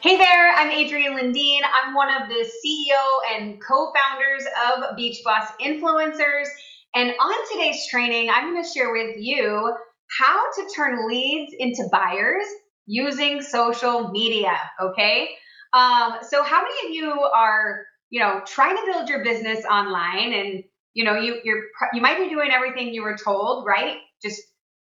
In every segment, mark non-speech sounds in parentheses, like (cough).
Hey there, I'm Adrienne Lundeen. I'm one of the CEO and co founders of Beach Boss Influencers. And on today's training, I'm going to share with you how to turn leads into buyers using social media. Okay. Um, so, how many of you are, you know, trying to build your business online and you know you you're you might be doing everything you were told right just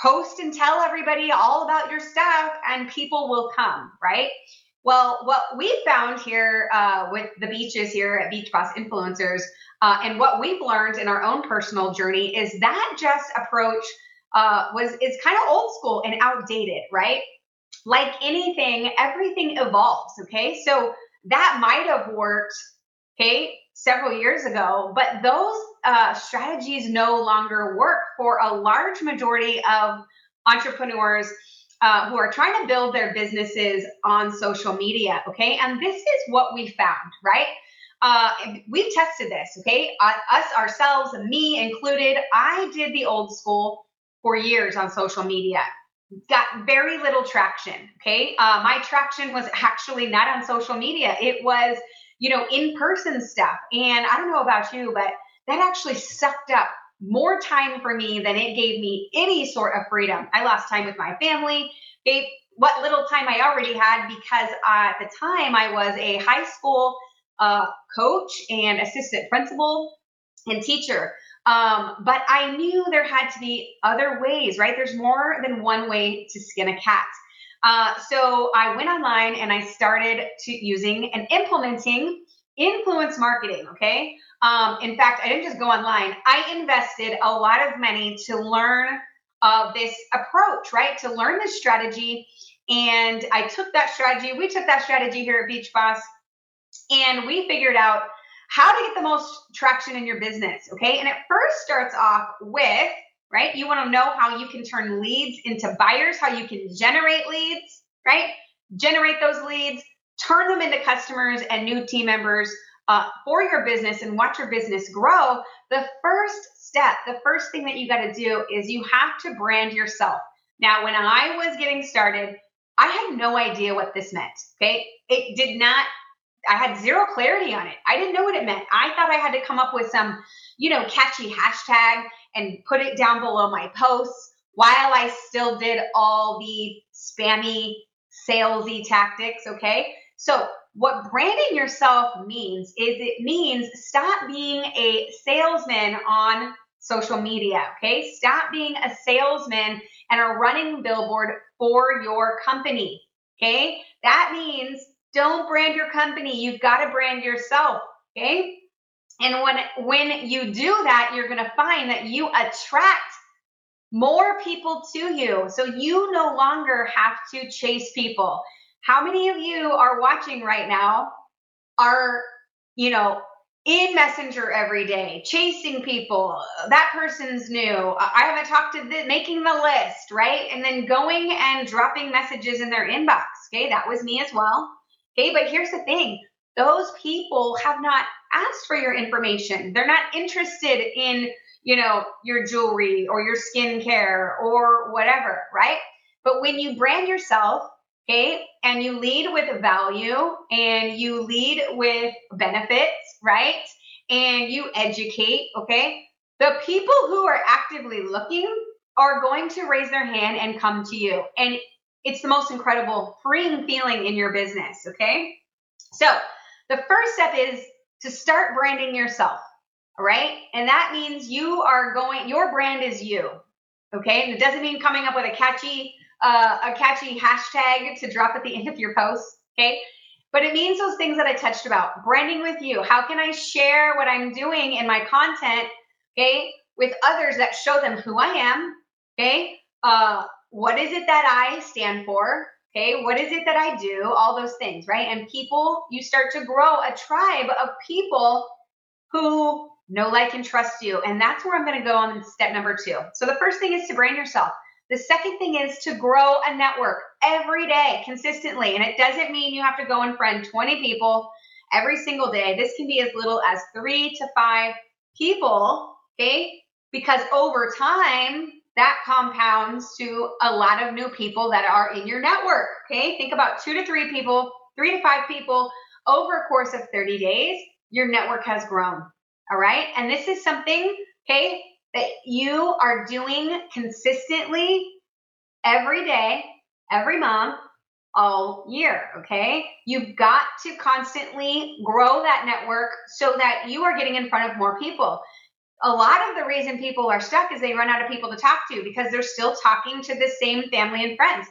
post and tell everybody all about your stuff and people will come right well, what we found here uh, with the beaches here at Beach Boss Influencers, uh, and what we've learned in our own personal journey is that just approach uh, was is kind of old school and outdated, right? Like anything, everything evolves. Okay, so that might have worked, okay, several years ago, but those uh, strategies no longer work for a large majority of entrepreneurs uh, who are trying to build their businesses on social media. Okay. And this is what we found, right? Uh, we've tested this. Okay. Uh, us, ourselves, me included. I did the old school for years on social media. Got very little traction. Okay. Uh, my traction was (laughs) actually not on social media, it was, you know, in person stuff. And I don't know about you, but that actually sucked up more time for me than it gave me any sort of freedom. I lost time with my family, gave what little time I already had because at the time I was a high school uh, coach and assistant principal and teacher. Um, but I knew there had to be other ways, right? There's more than one way to skin a cat. Uh, so I went online and I started to using and implementing influence marketing. Okay. Um, in fact, I didn't just go online. I invested a lot of money to learn uh, this approach, right? To learn this strategy. And I took that strategy. We took that strategy here at Beach Boss and we figured out how to get the most traction in your business. Okay. And it first starts off with, right? You want to know how you can turn leads into buyers, how you can generate leads, right? Generate those leads, turn them into customers and new team members uh, for your business and watch your business grow, the first step, the first thing that you got to do is you have to brand yourself. Now, when I was getting started, I had no idea what this meant. Okay. It did not, I had zero clarity on it. I didn't know what it meant. I thought I had to come up with some, you know, catchy hashtag and put it down below my posts while I still did all the spammy, salesy tactics. Okay. So what branding yourself means is it means stop being a salesman on social media, okay? Stop being a salesman and a running billboard for your company, okay? That means don't brand your company. You've got to brand yourself, okay? And when when you do that, you're going to find that you attract more people to you. So you no longer have to chase people. How many of you are watching right now are, you know, in Messenger every day, chasing people. That person's new. I haven't talked to the making the list, right? And then going and dropping messages in their inbox. Okay, that was me as well. Okay, but here's the thing those people have not asked for your information. They're not interested in, you know, your jewelry or your skincare or whatever, right? But when you brand yourself Okay. And you lead with value and you lead with benefits, right? And you educate. Okay. The people who are actively looking are going to raise their hand and come to you. And it's the most incredible freeing feeling in your business. Okay. So the first step is to start branding yourself. All right. And that means you are going, your brand is you. Okay. And it doesn't mean coming up with a catchy uh, a catchy hashtag to drop at the end of your post. Okay. But it means those things that I touched about branding with you. How can I share what I'm doing in my content? Okay. With others that show them who I am. Okay. Uh, what is it that I stand for? Okay, what is it that I do? All those things, right? And people, you start to grow a tribe of people who know, like, and trust you. And that's where I'm going to go on step number two. So the first thing is to brand yourself. The second thing is to grow a network every day consistently. And it doesn't mean you have to go and friend 20 people every single day. This can be as little as three to five people, okay? Because over time, that compounds to a lot of new people that are in your network, okay? Think about two to three people, three to five people over a course of 30 days, your network has grown, all right? And this is something, okay, that you are doing consistently every day, every month, all year. Okay. You've got to constantly grow that network so that you are getting in front of more people. A lot of the reason people are stuck is they run out of people to talk to because they're still talking to the same family and friends.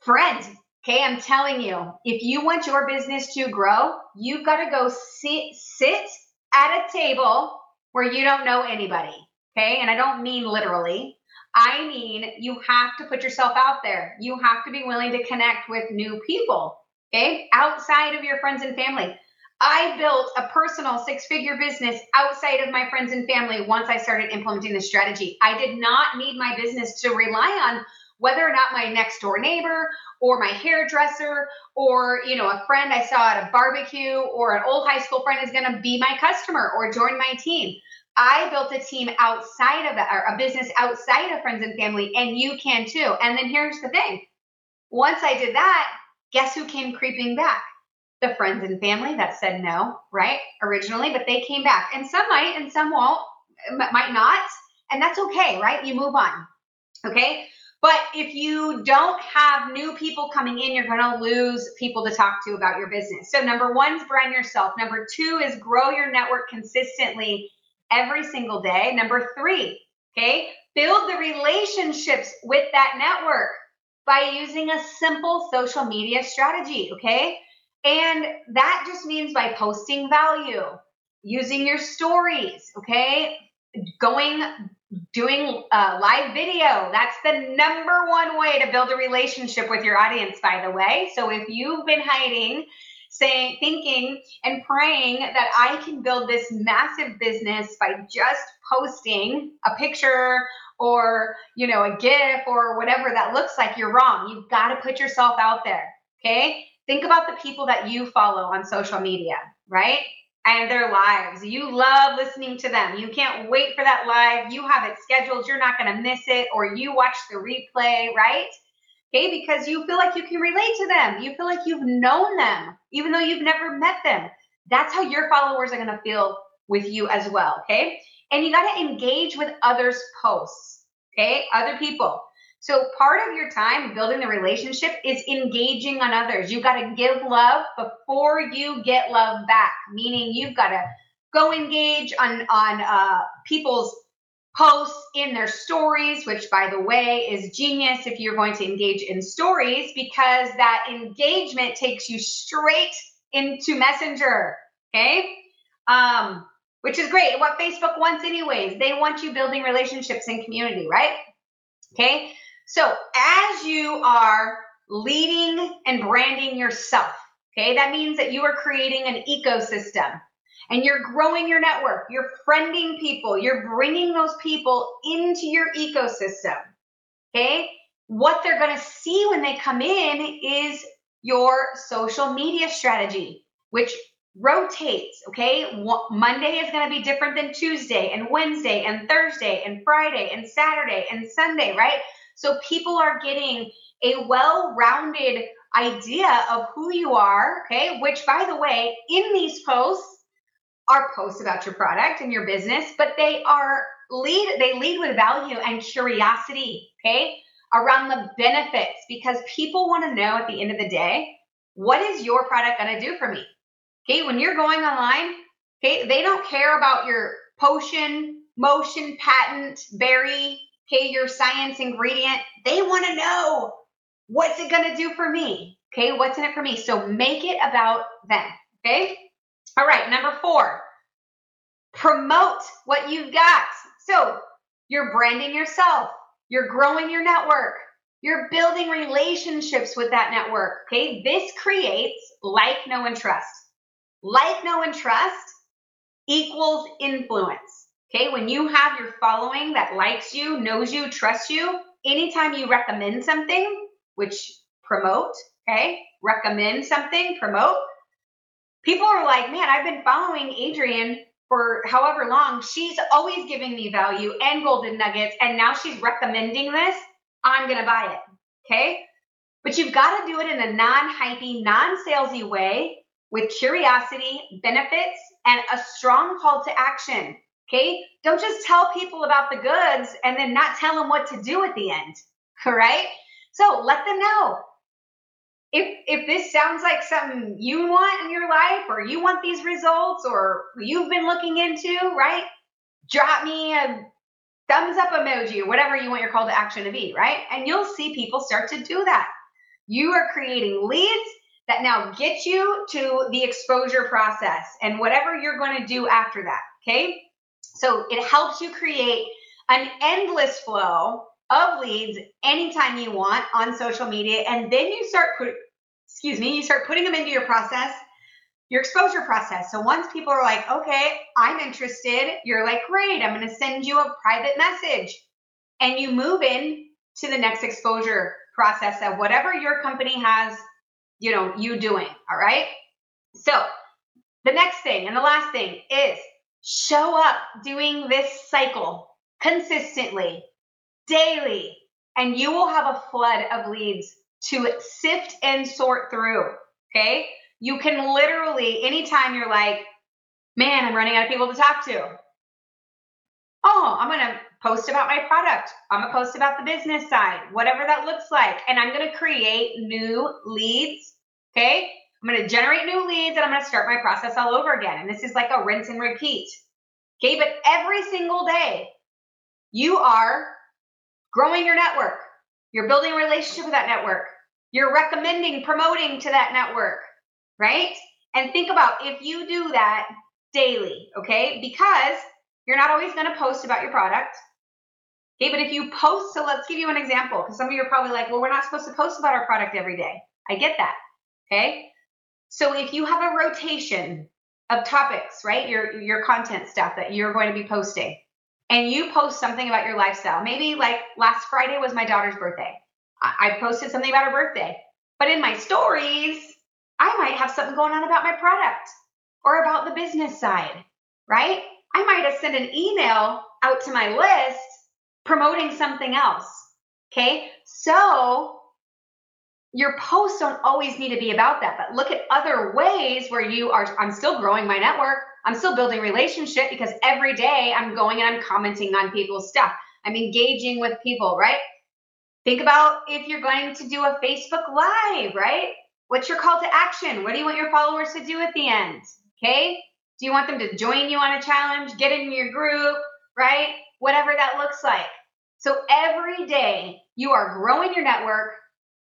Friends, okay, I'm telling you, if you want your business to grow, you've got to go sit, sit at a table where you don't know anybody. Okay. And I don't mean literally. I mean, you have to put yourself out there. You have to be willing to connect with new people, okay? Outside of your friends and family. I built a personal six figure business outside of my friends and family once I started implementing the strategy. I did not need my business to rely on whether or not my next door neighbor or my hairdresser or you know a friend I saw at a barbecue or an old high school friend is going to be my customer or join my team. I built a team outside of that, or a business outside of friends and family, and you can too. And then here's the thing once I did that, guess who came creeping back? The friends and family that said no, right? Originally, but they came back. And some might and some won't, might not. And that's okay, right? You move on. Okay. But if you don't have new people coming in, you're going to lose people to talk to about your business. So, number one is brand yourself. Number two is grow your network consistently every single day. Number three, okay, build the relationships with that network by using a simple social media strategy, okay? And that just means by posting value, using your stories, okay? Going, doing a live video. That's the number one way to build a relationship with your audience, by the way. So if you've been hiding saying, thinking and praying that I can build this massive business by just posting a picture or, you know, a GIF or whatever that looks like, you're wrong. You've got to put yourself out there. Okay. Think about the people that you follow on social media, right? And their lives. You love listening to them. You can't wait for that live. You have it scheduled. You're not going to miss it, or you watch the replay, right? Okay, because you feel like you can relate to them. You feel like you've known them, even though you've never met them. That's how your followers are going to feel with you as well. Okay. And you got to engage with others' posts. Okay. Other people. So part of your time building the relationship is engaging on others. You got to give love before you get love back, meaning you've got to go engage on, on uh, people's posts in their stories, which by the way is genius if you're going to engage in stories because that engagement takes you straight into Messenger. Okay. Um, which is great. What Facebook wants, anyways. They want you building relationships and community, right? Okay. So as you are leading and branding yourself, okay, that means that you are creating an ecosystem and you're growing your network, you're friending people, you're bringing those people into your ecosystem. Okay. What they're going to see when they come in is your social media strategy, which rotates. Okay. Monday is going to be different than Tuesday and Wednesday and Thursday and Friday and Saturday and Sunday, right? So people are getting a well rounded idea of who you are. Okay. Which, by the way, in these posts, are posts about your product and your business, but they are lead they lead with value and curiosity, okay? Around the benefits because people want to know at the end of the day, what is your product going to do for me? Okay, when you're going online, okay, they don't care about your potion, motion, patent, berry, okay, your science ingredient. They want to know what's it going to do for me? Okay, what's in it for me? So make it about them, okay? All right, number four, promote what you've got. So you're branding yourself, you're growing your network, You're building relationships with that network. Okay. This creates like, know, and trust. Like, know, and trust equals influence. Okay. When you have your following that likes you, knows you, trusts you, anytime you recommend something, which promote, okay, recommend something, promote, people are like, man, I've been following Adrienne for however long. She's always giving me value and golden nuggets. And now she's recommending this. I'm going to buy it. Okay. But you've got to do it in a non hypey, non salesy way with curiosity, benefits, and a strong call to action. Okay. Don't just tell people about the goods and then not tell them what to do at the end. All right. So let them know. If, if this sounds like something you want in your life or you want these results or you've been looking into, right? Drop me a thumbs up emoji or whatever you want your call to action to be, right? And you'll see people start to do that. You are creating leads that now get you to the exposure process and whatever you're going to do after that. Okay. So it helps you create an endless flow of leads anytime you want on social media. And then you start put, excuse me, you start putting them into your process, your exposure process. So once people are like, okay, I'm interested, you're like, great, I'm to send you a private message. And you move in to the next exposure process of whatever your company has, you know, you doing. All right. So the next thing and the last thing is show up doing this cycle consistently daily, and you will have a flood of leads to sift and sort through. Okay. You can literally, anytime you're like, man, I'm running out of people to talk to. Oh, I'm going to post about my product. I'm going to post about the business side, whatever that looks like. And I'm going to create new leads. Okay. I'm going to generate new leads and I'm going to start my process all over again. And this is like a rinse and repeat. Okay. But every single day, you are growing your network. You're building a relationship with that network. You're recommending, promoting to that network, right? And think about if you do that daily, okay? Because you're not always going to post about your product. Okay, but if you post, so let's give you an example, because some of you are probably like, well, we're not supposed to post about our product every day. I get that. Okay. So if you have a rotation of topics, right? Your your content stuff that you're going to be posting and you post something about your lifestyle. Maybe like last Friday was my daughter's birthday. I, I posted something about her birthday. But in my stories, I might have something going on about my product or about the business side, right? I might have sent an email out to my list promoting something else. Okay. So your posts don't always need to be about that, but look at other ways where you are. I'm still growing my network. I'm still building relationship because every day I'm going and I'm commenting on people's stuff. I'm engaging with people, right? Think about if you're going to do a Facebook Live, right? What's your call to action? What do you want your followers to do at the end? Okay. Do you want them to join you on a challenge, get in your group, right? Whatever that looks like. So every day you are growing your network,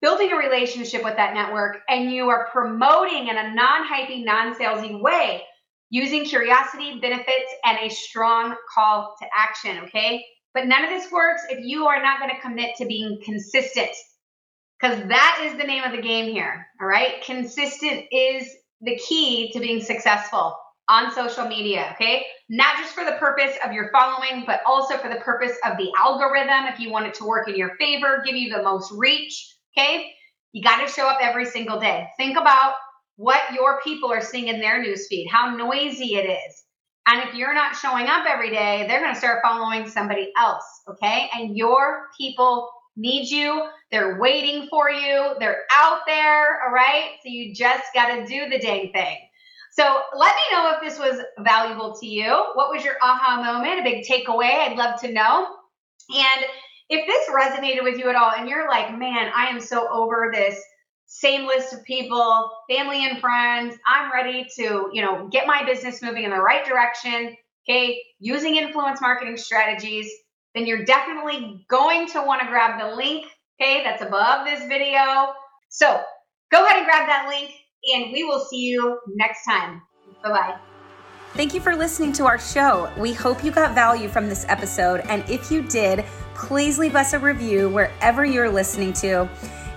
building a relationship with that network, and you are promoting in a non hyping, non salesy way using curiosity, benefits, and a strong call to action. Okay. But none of this works if you are not going to commit to being consistent because that is the name of the game here. All right. Consistent is the key to being successful on social media. Okay. Not just for the purpose of your following, but also for the purpose of the algorithm. If you want it to work in your favor, give you the most reach. Okay. You got to show up every single day. Think about what your people are seeing in their newsfeed, how noisy it is. And if you're not showing up every day, they're going to start following somebody else. Okay. And your people need you. They're waiting for you. They're out there. All right. So you just got to do the dang thing. So let me know if this was valuable to you. What was your aha moment, a big takeaway? I'd love to know. And if this resonated with you at all and you're like, man, I am so over this same list of people, family and friends. I'm ready to, you know, get my business moving in the right direction. Okay, using influence marketing strategies, then you're definitely going to want to grab the link, okay, that's above this video. So go ahead and grab that link, and we will see you next time. Bye bye. Thank you for listening to our show. We hope you got value from this episode. And if you did, please leave us a review wherever you're listening to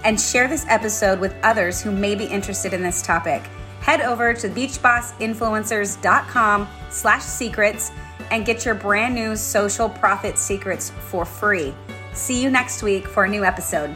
and share this episode with others who may be interested in this topic. Head over to beachbossinfluencers.com slash secrets and get your brand new social profit secrets for free. See you next week for a new episode.